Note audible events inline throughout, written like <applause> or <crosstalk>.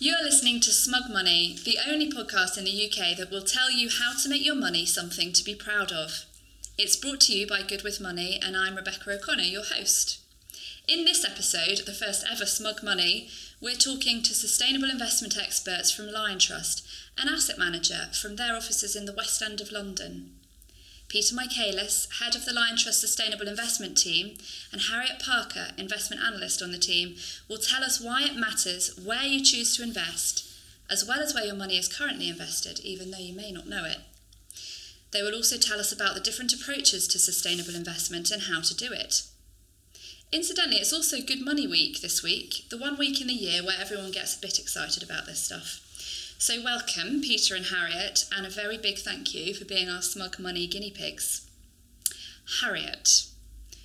You are listening to Smug Money, the only podcast in the UK that will tell you how to make your money something to be proud of. It's brought to you by Good With Money, and I'm Rebecca O'Connor, your host. In this episode, the first ever Smug Money, we're talking to sustainable investment experts from Liontrust, an asset manager from their offices in the West End of London. Peter Michaelis, head of the Liontrust Sustainable Investment Team, and Harriet Parker, investment analyst on the team, will tell us why it matters where you choose to invest, as well as where your money is currently invested, even though you may not know it. They will also tell us about the different approaches to sustainable investment and how to do it. Incidentally, it's also Good Money Week this week, the one week in the year where everyone gets a bit excited about this stuff. So, welcome, Peter and Harriet, and a very big thank you for being our smug money guinea pigs. Harriet,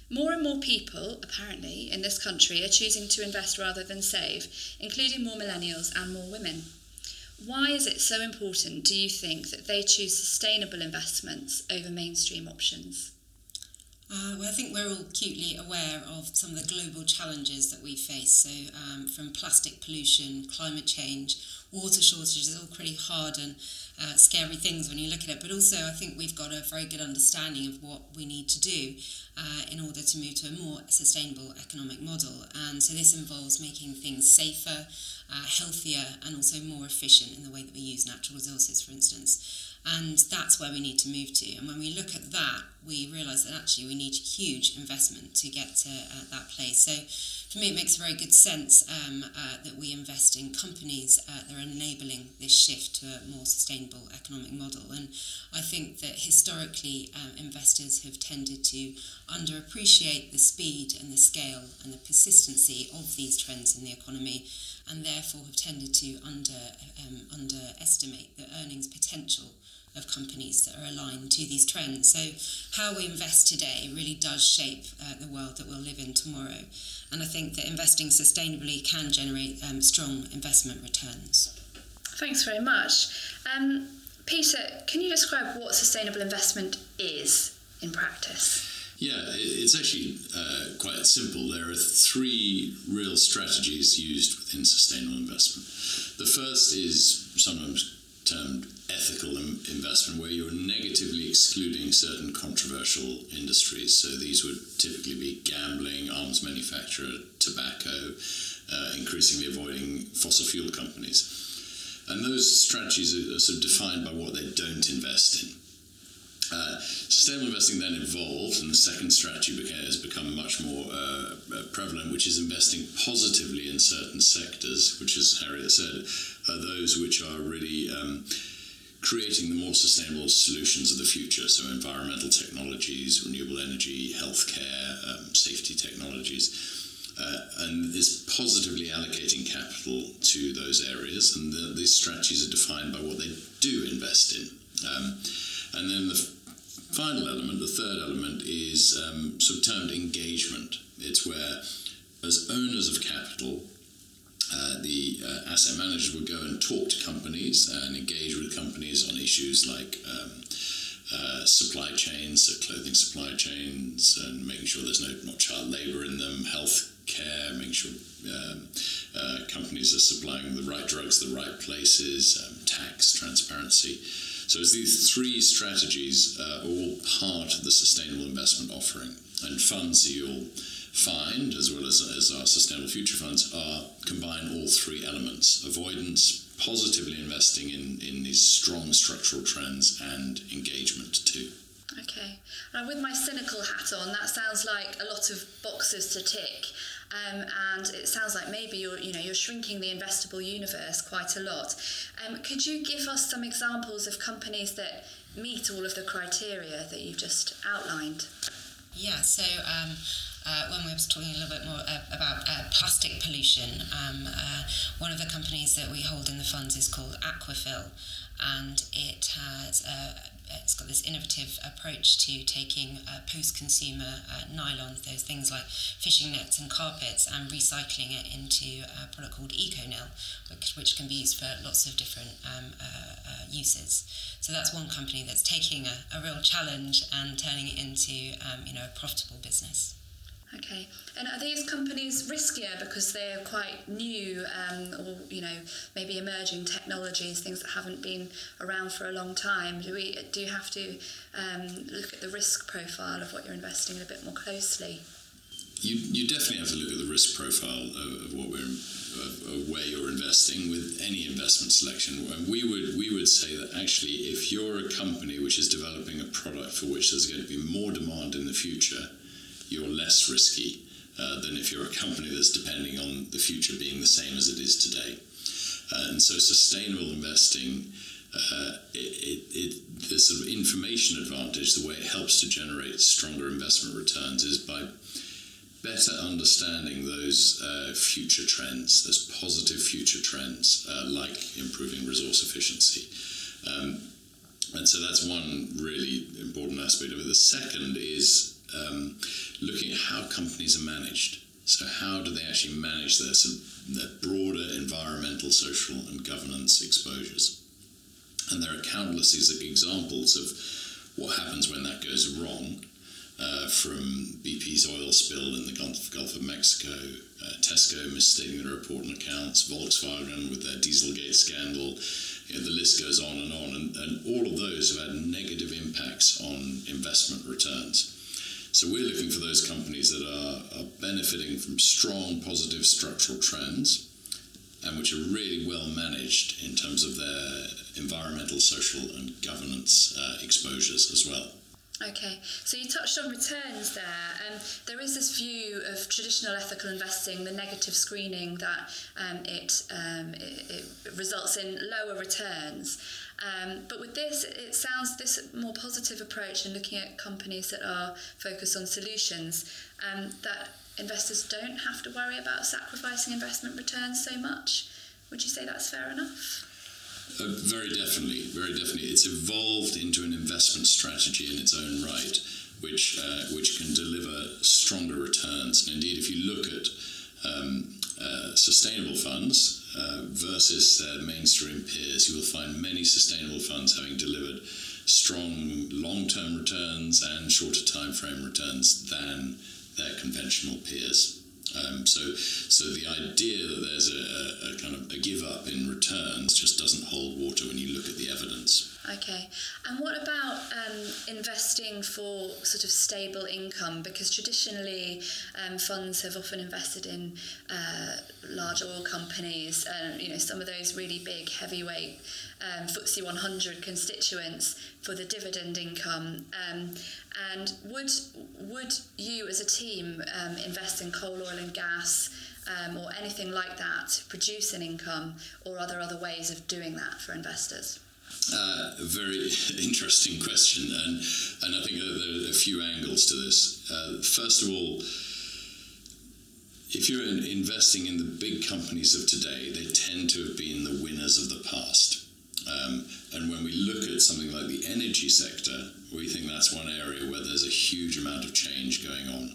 more and more people, apparently, in this country are choosing to invest rather than save, including more millennials and more women. Why is it so important, do you think, that they choose sustainable investments over mainstream options? Uh, well, I think we're all acutely aware of some of the global challenges that we face. So, um, from plastic pollution, climate change, water shortages, all pretty hard and uh, scary things when you look at it. But also, I think we've got a very good understanding of what we need to do uh, in order to move to a more sustainable economic model. And so, this involves making things safer, uh, healthier, and also more efficient in the way that we use natural resources, for instance. And that's where we need to move to. And when we look at that, we realise that actually we need huge investment to get to uh, that place. So for me, it makes very good sense um, uh, that we invest in companies uh, that are enabling this shift to a more sustainable economic model. And I think that historically, um, investors have tended to underappreciate the speed and the scale and the persistency of these trends in the economy and therefore have tended to under, um, underestimate the earnings potential of companies that are aligned to these trends. So, how we invest today really does shape uh, the world that we'll live in tomorrow. And I think that investing sustainably can generate um, strong investment returns. Thanks very much. Um, Peter, can you describe what sustainable investment is in practice? Yeah, it's actually uh, quite simple. There are three real strategies used within sustainable investment. The first is sometimes termed ethical investment, where you're negatively excluding certain controversial industries. So these would typically be gambling, arms manufacturer, tobacco, uh, increasingly avoiding fossil fuel companies. And those strategies are sort of defined by what they don't invest in. Uh, sustainable investing then evolved, and the second strategy became, has become much more uh, uh, prevalent, which is investing positively in certain sectors, which, as Harriet said, are those which are really um, creating the more sustainable solutions of the future. So, environmental technologies, renewable energy, healthcare, um, safety technologies. Uh, and is positively allocating capital to those areas, and the, these strategies are defined by what they do invest in. Um, and then the final element, the third element, is um, sort of termed engagement. It's where, as owners of capital, uh, the uh, asset manager would go and talk to companies and engage with companies on issues like um, uh, supply chains, so clothing supply chains, and making sure there's no not child labour in them, health care, making sure um, uh, companies are supplying the right drugs the right places, um, tax transparency. So it's these three strategies uh, all part of the sustainable investment offering, and funds you'll find, as well as, as our sustainable future funds, are combine all three elements: avoidance, positively investing in in these strong structural trends, and engagement too. Okay. Now, with my cynical hat on, that sounds like a lot of boxes to tick. Um, and it sounds like maybe you're, you know, you're shrinking the investable universe quite a lot. Um, could you give us some examples of companies that meet all of the criteria that you've just outlined? Yeah, so um, uh, when we were talking a little bit more uh, about uh, plastic pollution, um, uh, one of the companies that we hold in the funds is called Aquafil, and it has uh, it's got this innovative approach to taking uh, post-consumer uh, nylon, those things like fishing nets and carpets, and recycling it into a product called ECONYL, which, which can be used for lots of different um, uh, uh, uses. So that's one company that's taking a, a real challenge and turning it into um, you know a profitable business. Okay, and are these companies riskier because they're quite new, um, or you know maybe emerging technologies, things that haven't been around for a long time? Do we do you have to um, look at the risk profile of what you're investing in a bit more closely? You, you definitely have to look at the risk profile of, of what we're of, of where you're investing with any investment selection. We would we would say that actually, if you're a company which is developing a product for which there's going to be more demand in the future you're less risky uh, than if you're a company that's depending on the future being the same as it is today. Uh, and so, sustainable investing, uh, it, it, it, the sort of information advantage, the way it helps to generate stronger investment returns, is by better understanding those uh, future trends, those positive future trends, uh, like improving resource efficiency. Um, and so that's one really important aspect of it. The second is um, looking at how companies are managed. So, how do they actually manage their, their broader environmental, social, and governance exposures? And there are countless examples of what happens when that goes wrong. Uh, from BP's oil spill in the Gulf, of Mexico, uh, Tesco misstating their report and accounts, Volkswagen with their Dieselgate scandal, you know, the list goes on and on. And, and all of those have had negative impacts on investment returns. So we're looking for those companies that are, are benefiting from strong positive structural trends and which are really well managed in terms of their environmental, social, and governance uh, exposures as well. Okay, so you touched on returns there. Um, there is this view of traditional ethical investing, the negative screening that um, it, um, it, it results in lower returns. Um, but with this, it sounds this more positive approach in looking at companies that are focused on solutions, um, that investors don't have to worry about sacrificing investment returns so much. Would you say that's fair enough? Very definitely, very definitely. It's evolved into an investment strategy in its own right, which uh, which can deliver stronger returns. And indeed, if you look at um, uh, sustainable funds, uh, versus their mainstream peers, you will find many sustainable funds having delivered strong long-term returns and shorter time frame returns than their conventional peers. Um, so, so the idea that there's a, a, kind of a give up in returns just doesn't hold water when you look at the evidence. Okay, and what about um, investing for sort of stable income? Because traditionally, um, funds have often invested in uh, large oil companies, and you know some of those really big heavyweight um, FTSE 100 constituents for the dividend income. Um, and would would you as a team um, invest in coal, oil, and gas? Um, or anything like that, produce an income, or are there other ways of doing that for investors? Uh, a very <laughs> interesting question, and and I think there are a few angles to this. Uh, first of all, if you're investing in the big companies of today, they tend to have been the winners of the past. Um, and when we look at something like the energy sector, we think that's one area where there's a huge amount of change going on,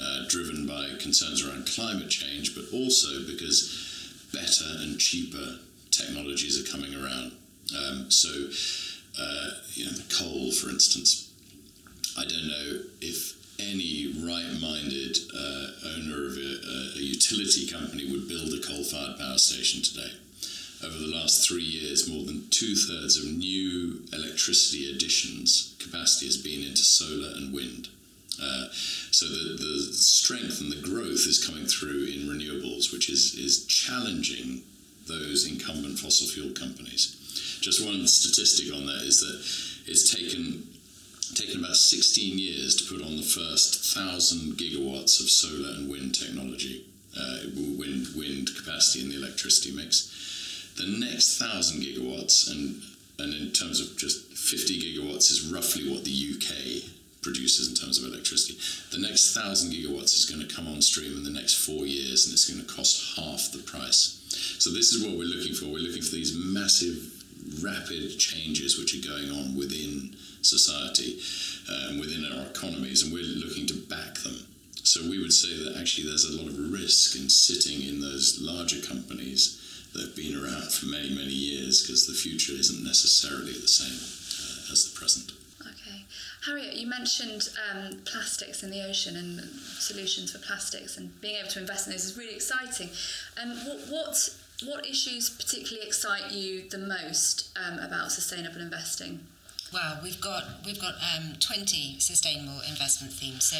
uh, driven by concerns around climate change, but also because better and cheaper technologies are coming around. Um, so, uh, you know, the coal, for instance, I don't know if any right-minded uh, owner of a, a, utility company would build a coal-fired power station today. Over the last three years, more than two-thirds of new electricity additions capacity has been into solar and wind. Uh, so the, the strength and the growth is coming through in renewables, which is, is challenging those incumbent fossil fuel companies. Just one statistic on that is that it's taken taken about 16 years to put on the first thousand gigawatts of solar and wind technology, uh, wind wind capacity in the electricity mix. The next thousand gigawatts, and and in terms of just 50 gigawatts, is roughly what the UK produces in terms of electricity. The next thousand gigawatts is going to come on stream in the next four years, and it's going to cost half the price. So this is what we're looking for. We're looking for these massive rapid changes which are going on within society and within our economies, and we're looking to back them. So we would say that actually there's a lot of risk in sitting in those larger companies that have been around for many, many years because the future isn't necessarily the same uh, as the present. Okay. Harriet, you mentioned um, plastics in the ocean and solutions for plastics, and being able to invest in those is really exciting. Um, what, what what issues particularly excite you the most um, about sustainable investing? Well, we've got we've got um, 20 sustainable investment themes, so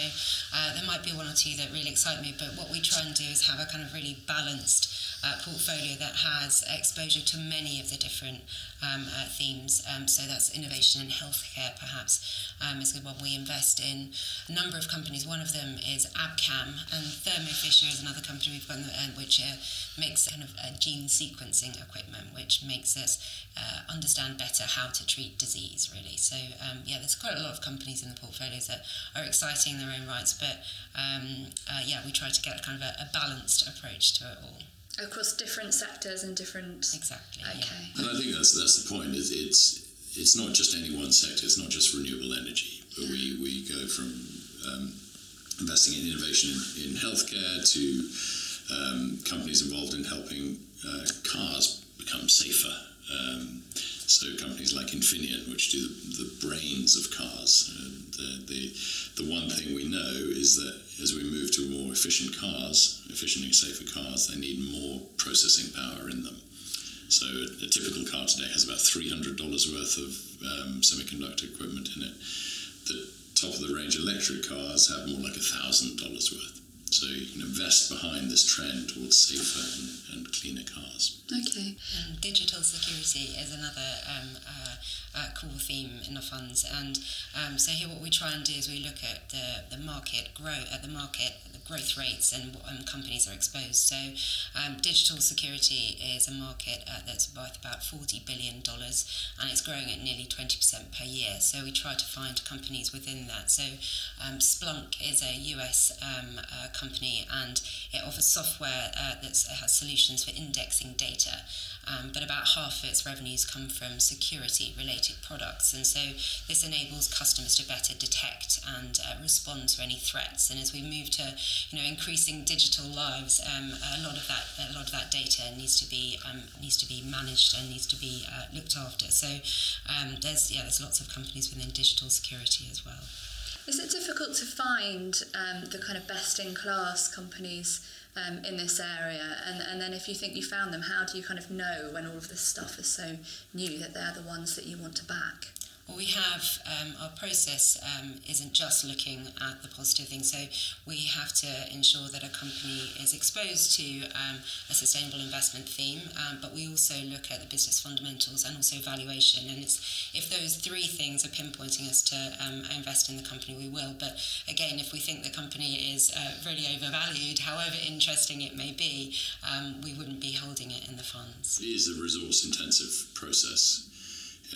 uh, there might be one or two that really excite me. But what we try and do is have a kind of really balanced uh, portfolio that has exposure to many of the different um, uh, themes. Um, so that's innovation in healthcare, perhaps, um, is good one. We invest in a number of companies. One of them is Abcam, and Thermo Fisher is another company we've got, uh, which uh, makes kind of gene sequencing equipment, which makes us uh, understand better how to treat disease, really. So, um, yeah, there's quite a lot of companies in the portfolios that are exciting in their own rights, but um, uh, yeah, we try to get a kind of a, a balanced approach to it all across different sectors and different. Exactly. Okay. Yeah. And I think that's that's the point. Is it's it's not just any one sector. It's not just renewable energy, but we we go from um, investing in innovation in, in healthcare to um, companies involved in helping uh, cars become safer. Um, so companies like Infineon, which do the, the brains of cars, uh, the, the one thing we know is that as we move to more efficient cars, efficient and safer cars, they need more processing power in them. So a, a typical car today has about $300 worth of um, semiconductor equipment in it. The top of the range electric cars have more like $1,000 worth. So you can invest behind this trend towards safer and, and cleaner cars. Okay. And digital security is another um, uh, uh, cool theme in the funds. And um, so here, what we try and do is we look at the, the market grow at the market growth rates and companies are exposed. So, um, digital security is a market uh, that's worth about $40 billion and it's growing at nearly 20% per year. So, we try to find companies within that. So, um, Splunk is a US um, uh, company and it offers software uh, that has solutions for indexing data um, but about half of its revenues come from security related products. And so this enables customers to better detect and uh, respond to any threats. And as we move to you know, increasing digital lives, um, a lot of that a lot of that data needs to be um, needs to be managed and needs to be uh, looked after. So um, there's yeah there's lots of companies within digital security as well. Is it difficult to find um, the kind of best in class companies um, in this area? And, and then if you think you found them, how do you kind of know when all of this stuff is so new that they're the ones that you want to back? Well, we have um, our process um, isn't just looking at the positive things. So we have to ensure that a company is exposed to um, a sustainable investment theme, um, but we also look at the business fundamentals and also valuation. And it's if those three things are pinpointing us to um, invest in the company, we will. But again, if we think the company is uh, really overvalued, however interesting it may be, um, we wouldn't be holding it in the funds. It is a resource-intensive process,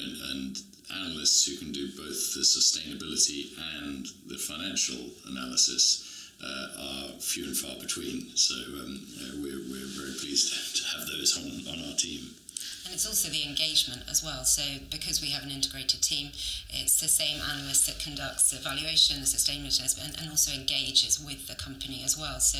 and, and analysts who can do both the sustainability and the financial analysis uh, are few and far between. So um, uh, we're, we're very pleased <laughs> to have those on, on our team. And it's also the engagement as well. So because we have an integrated team, it's the same analyst that conducts the evaluation, the sustainability assessment, and, also engages with the company as well. So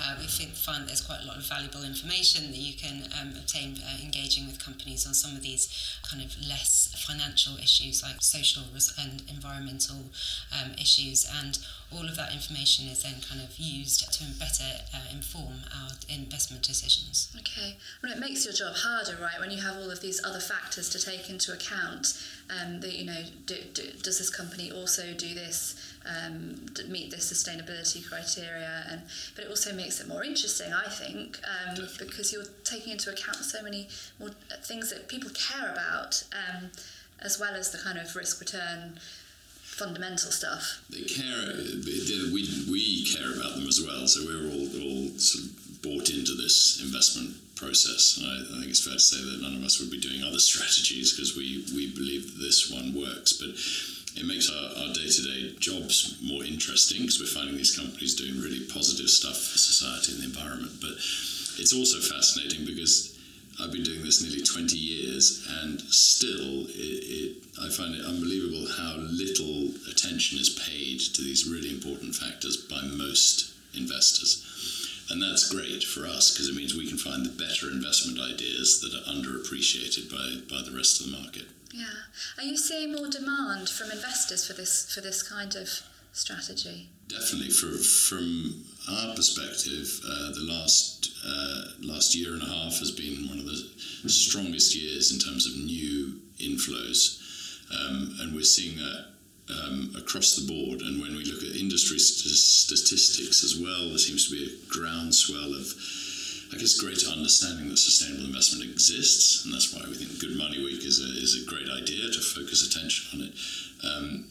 uh, we find there's quite a lot of valuable information that you can um, obtain uh, engaging with companies on some of these kind of less financial issues like social and environmental um, issues and all of that information is then kind of used to better uh, inform our investment decisions. Okay, well, it makes your job harder, right, when you have all of these other factors to take into account. Um, that you know, do, do, does this company also do this? Um, meet this sustainability criteria, and but it also makes it more interesting, I think, um, because you're taking into account so many more things that people care about, um, as well as the kind of risk return fundamental stuff. They care. We we care about them as well. So we're all all sort of bought into this investment process. And I, I think it's fair to say that none of us would be doing other <laughs> strategies because we we believe that this one works, but. It makes our, our day-to-day jobs more interesting because we're finding these companies doing really positive stuff for society and the environment. But it's also fascinating because I've been doing this nearly 20 years, and still, it, it, I find it unbelievable how little attention is paid to these really important factors by most investors. And that's great for us because it means we can find the better investment ideas that are underappreciated by, by the rest of the market. Yeah. Are you seeing more demand from investors for this for this kind of strategy? Definitely, for, from our perspective, uh, the last uh, last year and a half has been one of the strongest years in terms of new inflows, um, and we're seeing that um, across the board. And when we look at industry st- statistics as well, there seems to be a groundswell of, I guess, greater understanding that sustainable investment exists, and that's why we think Good Money Week is a, is a great idea to focus attention on it. Um,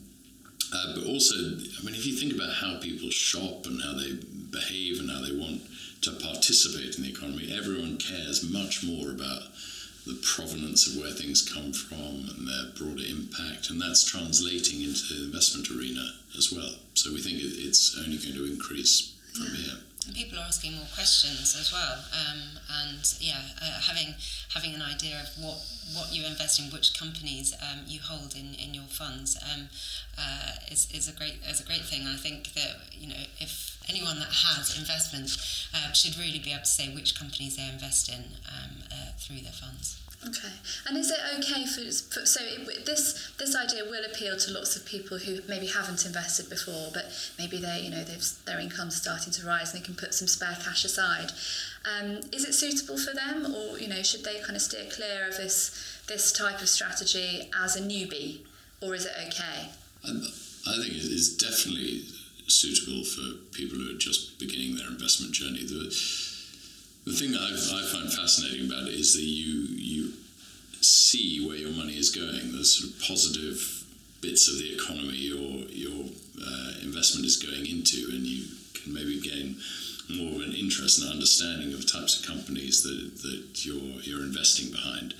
uh, but also, I mean, if you think about how people shop and how they behave and how they want to participate in the economy, everyone cares much more about the provenance of where things come from and their broader impact, and that's translating into the investment arena as well. So we think it's only going to increase from yeah. here. People are asking more questions as well, um, and yeah, uh, having having an idea of what what you invest in, which companies um, you hold in, in your funds, um, uh, is, is a great is a great thing. And I think that you know if anyone that has investments uh, should really be able to say which companies they invest in um, uh, through their funds. Okay, and is it okay for, for so it, this this idea will appeal to lots of people who maybe haven't invested before, but maybe they you know their income's starting to rise and they can put some spare cash aside. Um, is it suitable for them, or you know should they kind of steer clear of this this type of strategy as a newbie, or is it okay? I, I think it is definitely suitable for people who are just beginning their investment journey. The, the thing that I've, i find fascinating about it is that you you see where your money is going. The sort of positive bits of the economy your your uh, investment is going into, and you can maybe gain more of an interest and understanding of types of companies that, that you're you're investing behind.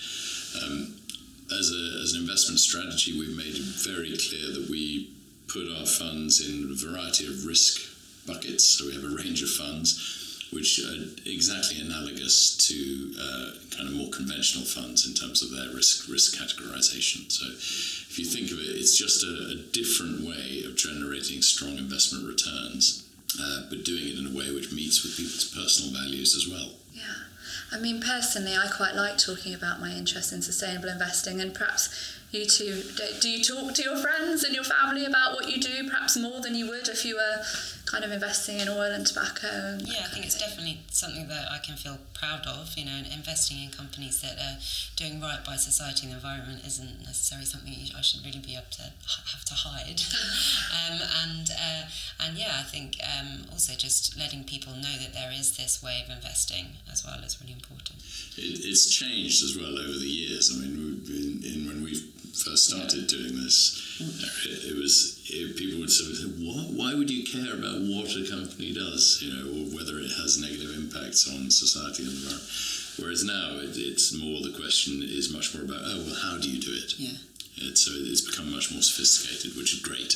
Um, as, a, as an investment strategy, we've made it very clear that we put our funds in a variety of risk buckets. So we have a range of funds which are exactly analogous to uh, kind of more conventional funds in terms of their risk risk categorization. So, if you think of it, it's just a, a different way of generating strong investment returns, uh, but doing it in a way which meets with people's personal values as well. Yeah, I mean, personally, I quite like talking about my interest in sustainable investing, and perhaps you two do you talk to your friends and your family about what you do, perhaps more than you would if you were kind of investing in oil and tobacco. And yeah, I think it's definitely something that I can feel proud of. You know, investing in companies that are doing right by society and the environment isn't necessarily something I should really be able to have to hide. <laughs> um, and uh, and yeah, I think um, also just letting people know that there is this way of investing as well is really important. It, it's changed as well over the years. I mean, in, in when we first started doing this, it, it was it, people would sort of say, "What? Why would you care about what a company does? You know, or whether it has negative impacts on society and the environment." Whereas now, it, it's more the question is much more about, "Oh, well, how do you do it?" Yeah. It, so it's become much more sophisticated, which is great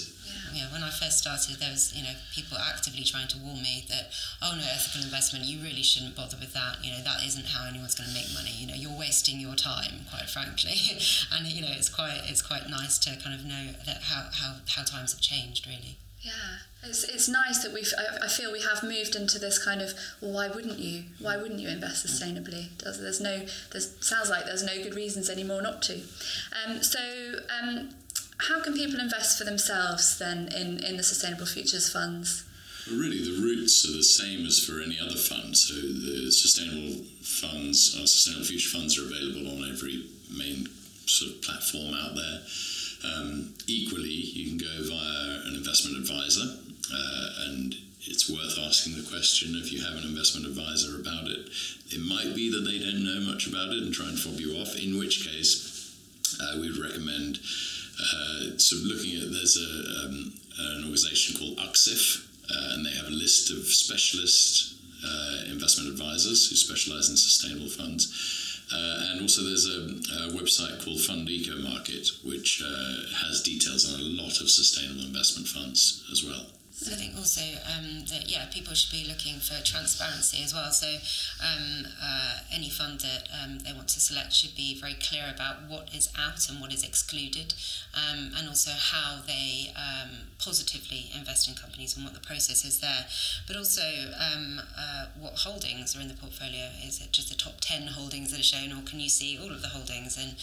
yeah, when I first started, there was you know people actively trying to warn me that oh no, ethical investment, you really shouldn't bother with that. You know that isn't how anyone's going to make money. You know you're wasting your time, quite frankly. <laughs> and you know it's quite it's quite nice to kind of know that how how, how times have changed really. Yeah, it's, it's nice that we've. I, I feel we have moved into this kind of. Well, why wouldn't you? Why wouldn't you invest sustainably? There's, there's no. There's sounds like there's no good reasons anymore not to. Um, so um, how can people invest for themselves then in, in the Sustainable Futures funds? Really, the routes are the same as for any other fund. So the sustainable funds, our sustainable future funds, are available on every main sort of platform out there. Um, equally, you can go via an investment advisor, uh, and it's worth asking the question if you have an investment advisor about it. It might be that they don't know much about it and try and fob you off, in which case, uh, we would recommend uh, sort of looking at there's a, um, an organisation called UKSIF, uh, and they have a list of specialist uh, investment advisors who specialise in sustainable funds. Uh, and also, there's a, a, website called Fund Eco Market, which uh, has details on a lot of sustainable investment funds as well. So I think also um, that yeah, people should be looking for transparency as well. So um, uh, any fund that um, they want to select should be very clear about what is out and what is excluded, um, and also how they um, positively invest in companies and what the process is there. But also um, uh, what holdings are in the portfolio. Is it just the top ten holdings that are shown, or can you see all of the holdings? And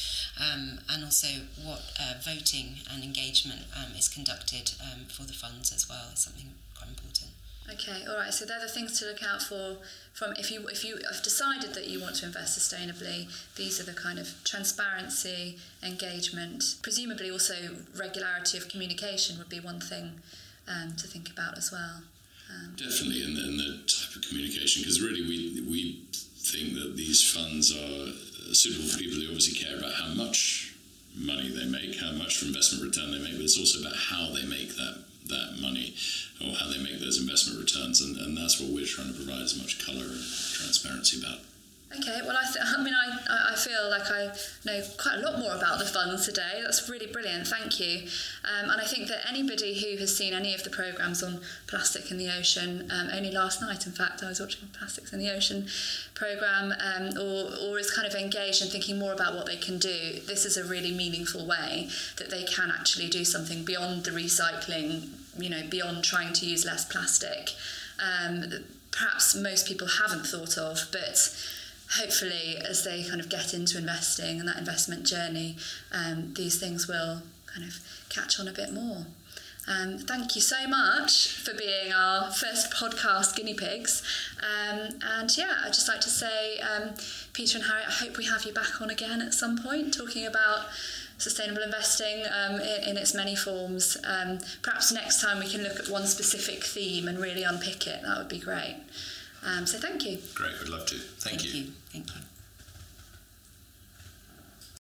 and also what uh, voting and engagement is conducted for the funds as well something quite important. Okay, all right. So they're the things to look out for from if you if you have decided that you want to invest sustainably. These are the kind of transparency, engagement, presumably also regularity of communication would be one thing um, to think about as well. Um, Definitely, and, and the type of communication, because really we we think that these funds are suitable for people who obviously care about how much money they make, how much investment return they make, but it's also about how they make that that money or how they make those investment returns. And, and that's what we're trying to provide as much colour and transparency about. Okay, well, I, th- I mean, I, I feel like I know quite a lot more about the funds today. That's really brilliant. Thank you. Um, and I think that anybody who has seen any of the programmes on plastic in the ocean, um, only last night, in fact, I was watching Plastics in the Ocean programme, um, or, or is kind of engaged and thinking more about what they can do, this is a really meaningful way that they can actually do something beyond the recycling, you know, beyond trying to use less plastic. Um, perhaps most people haven't thought of, but hopefully, as they kind of get into investing and that investment journey, um, these things will kind of catch on a bit more. Um, thank you so much for being our first podcast guinea pigs. Um, and yeah, I'd just like to say, um, Peter and Harriet, I hope we have you back on again at some point talking about sustainable investing um, in, in, its many forms. Um, perhaps next time we can look at one specific theme and really unpick it. That would be great. Um, so thank you. Great, we'd love to. Thank, thank you. you. Thank you.